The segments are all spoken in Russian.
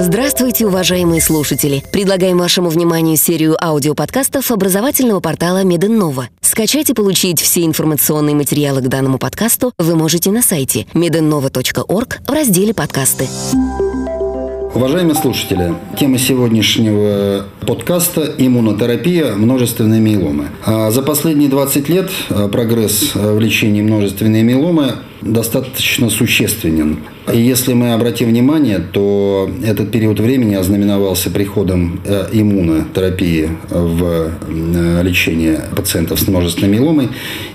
Здравствуйте, уважаемые слушатели! Предлагаем вашему вниманию серию аудиоподкастов образовательного портала Меденнова. Скачать и получить все информационные материалы к данному подкасту вы можете на сайте medennova.org в разделе «Подкасты». Уважаемые слушатели, тема сегодняшнего подкаста – иммунотерапия множественной миеломы. А за последние 20 лет а, прогресс в лечении множественной миеломы достаточно существенен. И если мы обратим внимание, то этот период времени ознаменовался приходом э, иммунотерапии в э, лечение пациентов с множественной миеломой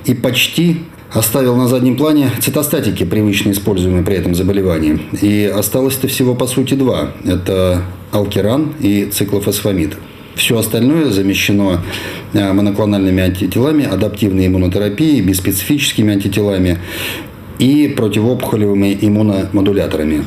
и почти оставил на заднем плане цитостатики, привычно используемые при этом заболевании. И осталось-то всего, по сути, два. Это алкеран и циклофосфамид. Все остальное замещено э, моноклональными антителами, адаптивной иммунотерапией, беспецифическими антителами и противоопухолевыми иммуномодуляторами.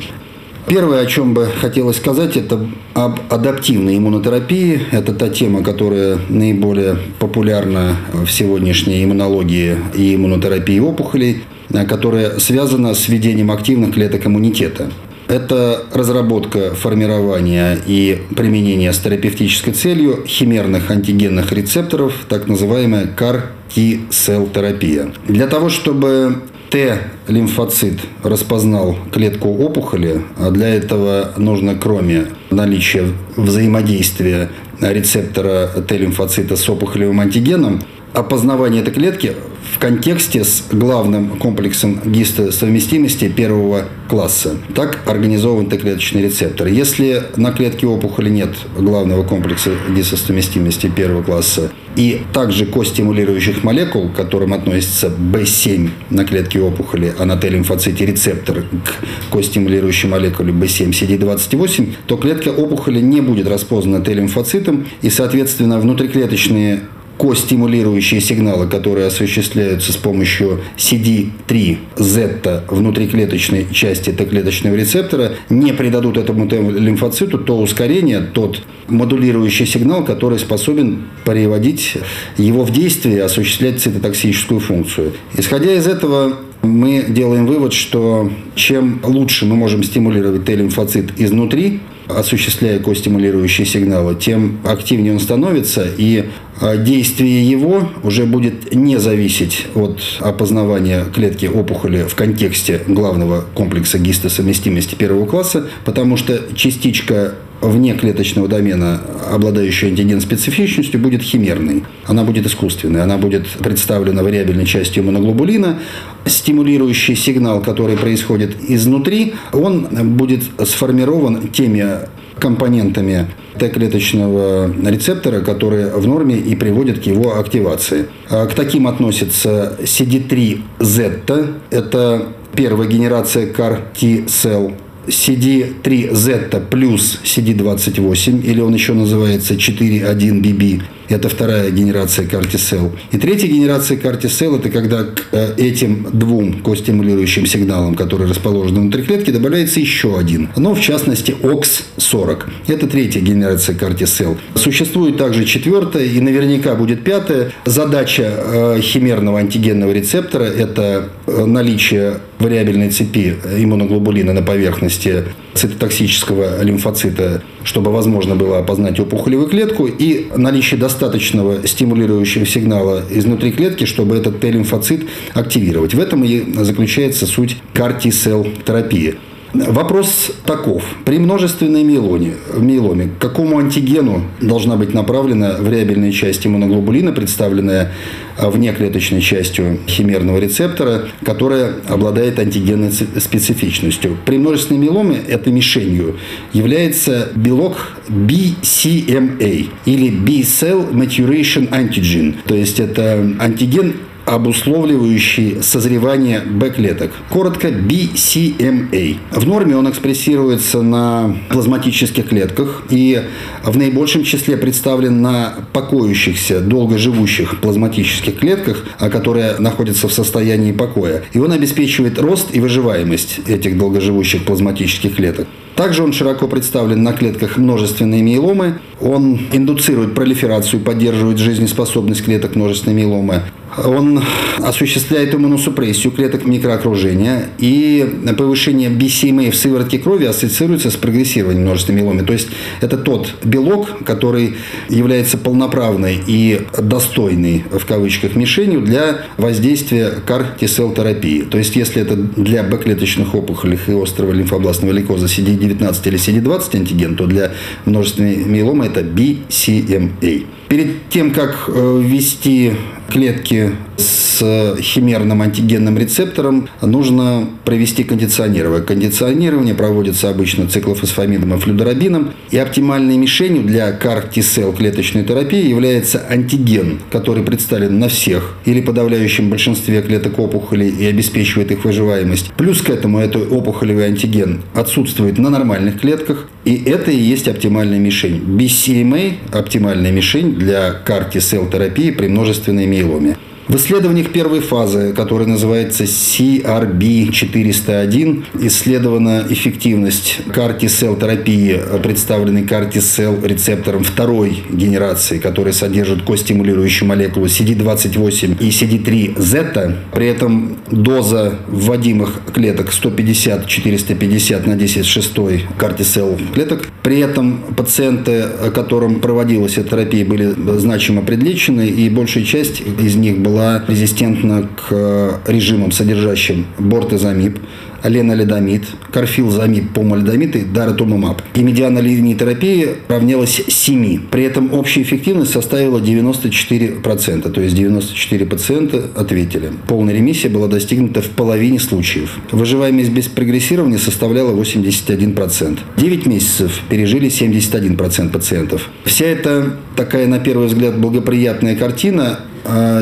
Первое, о чем бы хотелось сказать, это об адаптивной иммунотерапии. Это та тема, которая наиболее популярна в сегодняшней иммунологии и иммунотерапии опухолей, которая связана с введением активных клеток иммунитета. Это разработка, формирование и применение с терапевтической целью химерных антигенных рецепторов, так называемая CAR-T-cell терапия. Для того, чтобы Т-лимфоцит распознал клетку опухоли, а для этого нужно, кроме наличия взаимодействия рецептора Т-лимфоцита с опухолевым антигеном, опознавание этой клетки в контексте с главным комплексом гистосовместимости первого класса. Так организован Т-клеточный рецептор. Если на клетке опухоли нет главного комплекса гистосовместимости первого класса, и также костимулирующих молекул, к которым относится B7 на клетке опухоли, а на Т-лимфоците рецептор к костимулирующей молекуле B7 CD28, то клетка опухоли не будет распознана Т-лимфоцитом, и, соответственно, внутриклеточные костимулирующие сигналы, которые осуществляются с помощью CD3 Z внутриклеточной части Т-клеточного рецептора, не придадут этому Т-лимфоциту то ускорение, тот модулирующий сигнал, который способен переводить его в действие, осуществлять цитотоксическую функцию. Исходя из этого, мы делаем вывод, что чем лучше мы можем стимулировать Т-лимфоцит изнутри, осуществляя костимулирующие сигналы, тем активнее он становится, и а, действие его уже будет не зависеть от опознавания клетки опухоли в контексте главного комплекса гистосовместимости первого класса, потому что частичка вне клеточного домена, обладающая антиген-специфичностью, будет химерной. Она будет искусственной. Она будет представлена вариабельной частью моноглобулина. Стимулирующий сигнал, который происходит изнутри, он будет сформирован теми компонентами Т-клеточного рецептора, которые в норме и приводят к его активации. А к таким относятся CD3Z, это первая генерация CAR-T-cell CD3Z плюс CD28, или он еще называется 4.1BB, это вторая генерация картисел. И третья генерация картисел – это когда к э, этим двум костимулирующим сигналам, которые расположены внутри клетки, добавляется еще один. Но, в частности, OX40. Это третья генерация картисел. Существует также четвертая и наверняка будет пятая. Задача э, химерного антигенного рецептора – это э, наличие вариабельной цепи иммуноглобулина на поверхности цитотоксического лимфоцита, чтобы возможно было опознать опухолевую клетку, и наличие достаточного стимулирующего сигнала изнутри клетки, чтобы этот Т-лимфоцит активировать. В этом и заключается суть CAR-T-cell терапии. Вопрос таков. При множественной миеломе, миеломе к какому антигену должна быть направлена вариабельная часть иммуноглобулина, представленная внеклеточной частью химерного рецептора, которая обладает антигенной специфичностью. При множественной миеломе этой мишенью является белок BCMA или B-cell maturation antigen. То есть это антиген обусловливающий созревание Б-клеток. Коротко BCMA. В норме он экспрессируется на плазматических клетках и в наибольшем числе представлен на покоящихся, долгоживущих плазматических клетках, которые находятся в состоянии покоя. И он обеспечивает рост и выживаемость этих долгоживущих плазматических клеток. Также он широко представлен на клетках множественной миеломы. Он индуцирует пролиферацию, поддерживает жизнеспособность клеток множественной миеломы. Он осуществляет иммуносупрессию клеток микроокружения и повышение BCMA в сыворотке крови ассоциируется с прогрессированием множественной миеломы. То есть это тот белок, который является полноправной и достойной в кавычках мишенью для воздействия CAR-T-cell терапии. То есть если это для Б-клеточных опухолей и острого лимфобластного лейкоза CD19 или CD20 антиген, то для множественной миеломы это BCMA. Перед тем, как э, ввести клетки с химерным антигенным рецептором нужно провести кондиционирование. Кондиционирование проводится обычно циклофосфамидом и флюдорабином. И оптимальной мишенью для CAR-T-cell клеточной терапии является антиген, который представлен на всех или подавляющем большинстве клеток опухолей и обеспечивает их выживаемость. Плюс к этому этот опухолевый антиген отсутствует на нормальных клетках. И это и есть оптимальная мишень. BCMA – оптимальная мишень для CAR-T-cell терапии при множественной миеломе. В исследованиях первой фазы, которая называется CRB401, исследована эффективность CAR-T-cell терапии, представленной CAR-T-cell рецептором второй генерации, который содержит костимулирующую молекулу CD28 и CD3-Z. При этом доза вводимых клеток 150-450 на 10 шестой CAR-T-cell клеток. При этом пациенты, которым проводилась эта терапия, были значимо предлечены, и большая часть из них была была резистентна к э, режимам, содержащим бортезамиб, леналидомид, карфилзамид, помальдомид и даратумумаб. И медиана линии терапии равнялась 7. При этом общая эффективность составила 94%, то есть 94 пациента ответили. Полная ремиссия была достигнута в половине случаев. Выживаемость без прогрессирования составляла 81%. 9 месяцев пережили 71% пациентов. Вся эта такая, на первый взгляд, благоприятная картина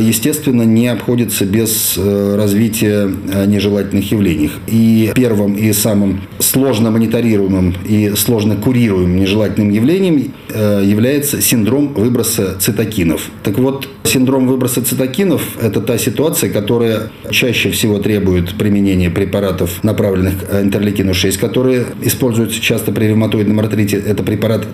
естественно, не обходится без э, развития э, нежелательных явлений. И первым и самым сложно мониторируемым и сложно курируемым нежелательным явлением э, является синдром выброса цитокинов. Так вот, синдром выброса цитокинов – это та ситуация, которая чаще всего требует применения препаратов, направленных к интерлейкину 6, которые используются часто при ревматоидном артрите. Это препарат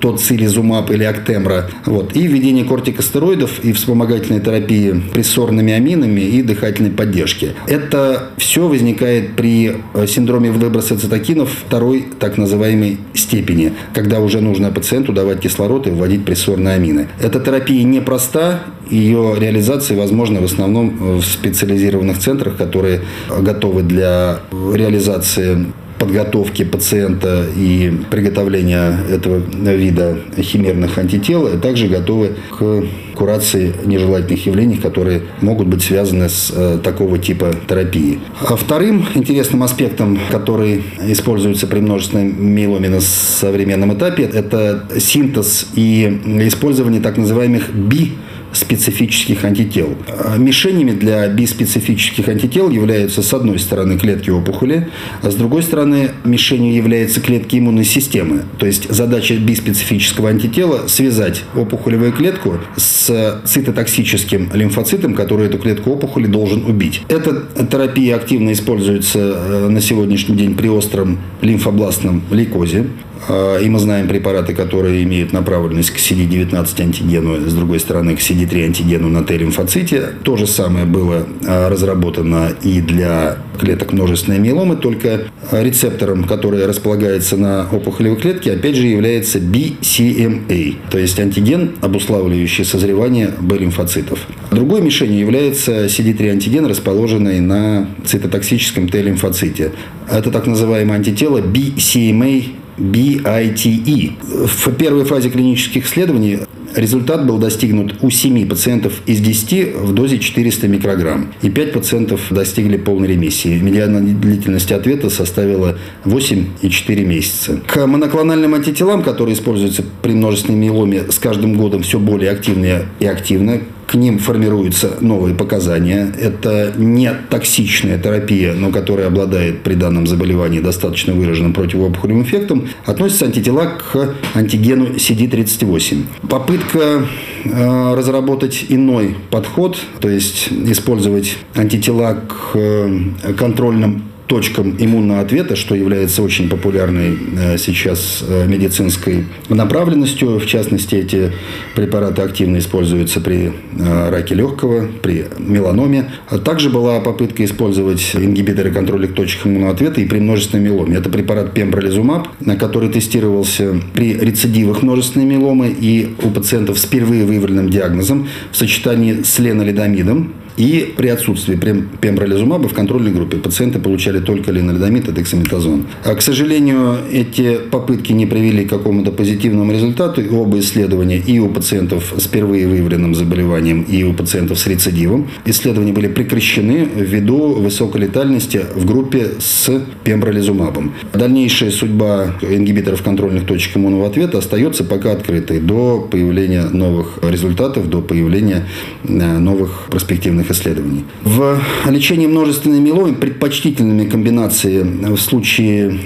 тоцилизумаб или актемра. Вот. И введение кортикостероидов и вспомогательных лекарственной терапии прессорными аминами и дыхательной поддержки. Это все возникает при э, синдроме выброса цитокинов второй так называемой степени, когда уже нужно пациенту давать кислород и вводить прессорные амины. Эта терапия непроста, ее реализация возможна в основном в специализированных центрах, которые готовы для реализации подготовки пациента и приготовления этого вида химерных антител, а также готовы к курации нежелательных явлений, которые могут быть связаны с э, такого типа терапии. А вторым интересным аспектом, который используется при множественной миеломе на современном этапе, это синтез и использование так называемых би специфических антител. А мишенями для биспецифических антител являются, с одной стороны, клетки опухоли, а с другой стороны, мишенью являются клетки иммунной системы. То есть задача биспецифического антитела – связать опухолевую клетку с цитотоксическим лимфоцитом, который эту клетку опухоли должен убить. Эта терапия активно используется э, на сегодняшний день при остром лимфобластном лейкозе. А, и мы знаем препараты, которые имеют направленность к CD19 антигену, с другой стороны, к CD3 антигену на Т-лимфоците. То же самое было а, разработано и для клеток множественной миеломы, только рецептором, который располагается на опухолевой клетке, опять же является BCMA, то есть антиген, обуславливающий созревание Б-лимфоцитов. Другой мишенью является CD3 антиген, расположенный на цитотоксическом Т-лимфоците. Это так называемое антитело BCMA BITE. В первой фазе клинических исследований результат был достигнут у 7 пациентов из 10 в дозе 400 микрограмм. И 5 пациентов достигли полной ремиссии. Медиана длительность ответа составила 8,4 месяца. К моноклональным антителам, которые используются при множественной миеломе, с каждым годом все более активнее и активно к ним формируются новые показания. Это не токсичная терапия, но которая обладает при данном заболевании достаточно выраженным противоопухолевым эффектом, относятся антитела к антигену CD38. Попытка э, разработать иной подход, то есть использовать антитела к э, контрольным точкам иммунного ответа, что является очень популярной э, сейчас э, медицинской направленностью. В частности, эти препараты активно используются при э, раке легкого, при меланоме. А также была попытка использовать ингибиторы контроля точек иммунного ответа и при множественной меломе. Это препарат пембролизумаб, на который тестировался при рецидивах множественной меломы и у пациентов с впервые выявленным диагнозом в сочетании с ленолидомидом и при отсутствии пембролизумаба в контрольной группе пациенты получали только ленолидомид и дексаметазон. А, к сожалению, эти попытки не привели к какому-то позитивному результату. И оба исследования и у пациентов с впервые выявленным заболеванием, и у пациентов с рецидивом. Исследования были прекращены ввиду высокой летальности в группе с пембролизумабом. Дальнейшая судьба ингибиторов контрольных точек иммунного ответа остается пока открытой до появления новых результатов, до появления э, новых перспективных современных исследований. В лечении множественной миеломы предпочтительными комбинации в случае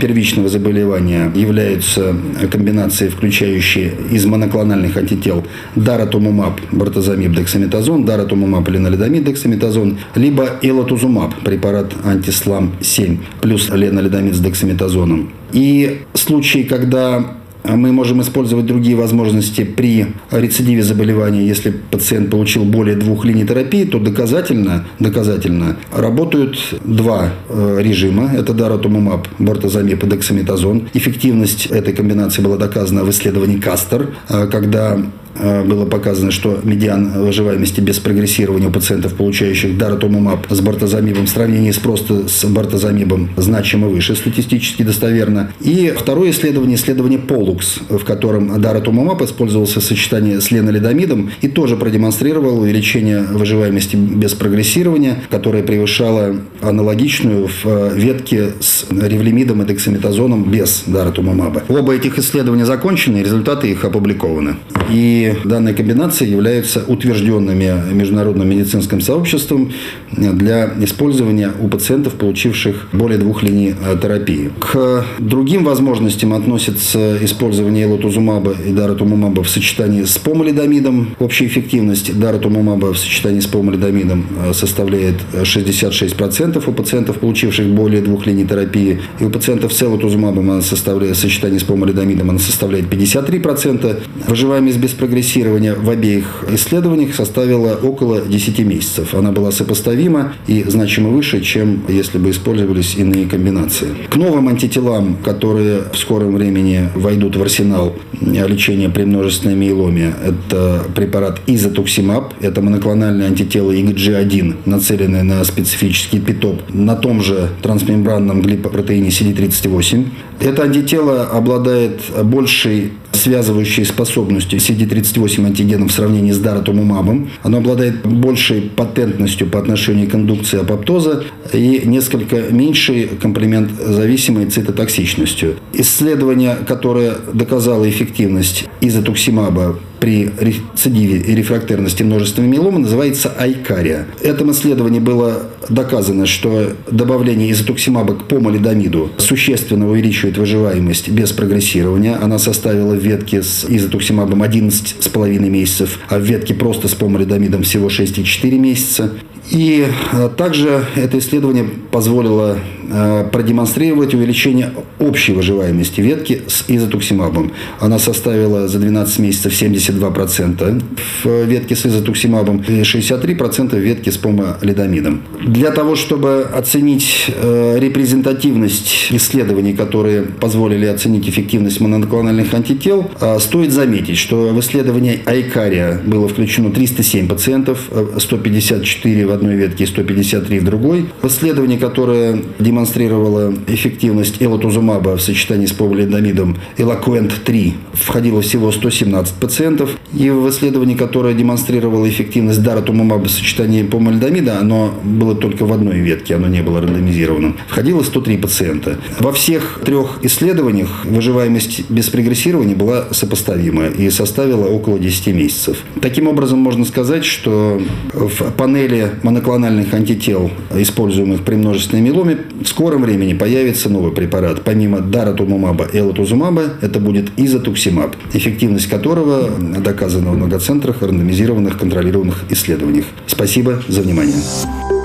первичного заболевания являются комбинации, включающие из моноклональных антител даратумумаб, бортозамиб, дексаметазон, даратумумаб, ленолидомид, дексаметазон, либо элатузумаб, препарат антислам-7, плюс ленолидомид с дексаметазоном. И случаи, когда мы можем использовать другие возможности при рецидиве заболевания. Если пациент получил более двух линий терапии, то доказательно, доказательно работают два э, режима. Это даратумумаб, бортозамиб и дексаметазон. Эффективность этой комбинации была доказана в исследовании Кастер, э, когда было показано, что медиан выживаемости без прогрессирования у пациентов, получающих даратумумаб с бортозамибом в сравнении с просто с бортозамибом значимо выше, статистически достоверно. И второе исследование, исследование Полукс, в котором даратумумаб использовался в сочетании с ленолидомидом и тоже продемонстрировал увеличение выживаемости без прогрессирования, которое превышало аналогичную в э, ветке с ревлимидом и дексаметазоном без даратумумаба. Оба этих исследования закончены, результаты их опубликованы. И данные комбинации являются утвержденными международным медицинским сообществом для использования у пациентов, получивших более двух линий э, терапии. К другим возможностям относится использование элотузумаба и даратумумаба в сочетании с помалидомидом. Общая эффективность даратумумаба в сочетании с помалидомидом э, составляет 66% у пациентов, получивших более двух линий терапии. И у пациентов с элотузумабом она составляет, в сочетании с помалидомидом она составляет 53%. Выживаемость без прогрессии прогрессирования в обеих исследованиях составила около 10 месяцев. Она была сопоставима и значимо выше, чем если бы использовались иные комбинации. К новым антителам, которые в скором времени войдут в арсенал лечения при множественной миеломе, это препарат изотуксимаб, это моноклональное антитело IgG1, нацеленное на специфический питоп на том же трансмембранном глипопротеине CD38. Это антитело обладает большей связывающей способностью CD38 антигеном в сравнении с даратумумабом. Оно обладает большей патентностью по отношению к индукции апоптоза и несколько меньшей комплемент-зависимой цитотоксичностью. Исследование, которое доказало эффективность изотуксимаба при рецидиве и рефрактерности множественного миелома называется айкария. В этом исследовании было доказано, что добавление изотуксимаба к помалидомиду существенно увеличивает выживаемость без прогрессирования. Она составила в ветке с изотуксимабом 11,5 месяцев, а в ветке просто с помалидомидом всего 6,4 месяца. И э, также это исследование позволило э, продемонстрировать увеличение общей выживаемости ветки с изотуксимабом. Она составила за 12 месяцев 72% в ветке с изотуксимабом и 63% в ветке с помолидомидом. Для того, чтобы оценить э, репрезентативность исследований, которые позволили оценить эффективность моноклональных антител, стоит заметить, что в исследовании Айкария было включено 307 пациентов, 154 в одной ветке и 153 в другой. В исследовании, которое демонстрировало эффективность элотузумаба в сочетании с повалидомидом Элакуэнт-3, входило всего 117 пациентов. И в исследовании, которое демонстрировало эффективность даратумумаба в сочетании помалидомида, оно было только в одной ветке, оно не было рандомизированным. Входило 103 пациента. Во всех трех исследованиях выживаемость без прогрессирования была сопоставима и составила около 10 месяцев. Таким образом, можно сказать, что в панели моноклональных антител, используемых при множественной меломе, в скором времени появится новый препарат. Помимо даратумумаба и элатузумаба, это будет изотуксимаб, эффективность которого доказана в многоцентрах рандомизированных контролированных исследованиях. Спасибо за внимание.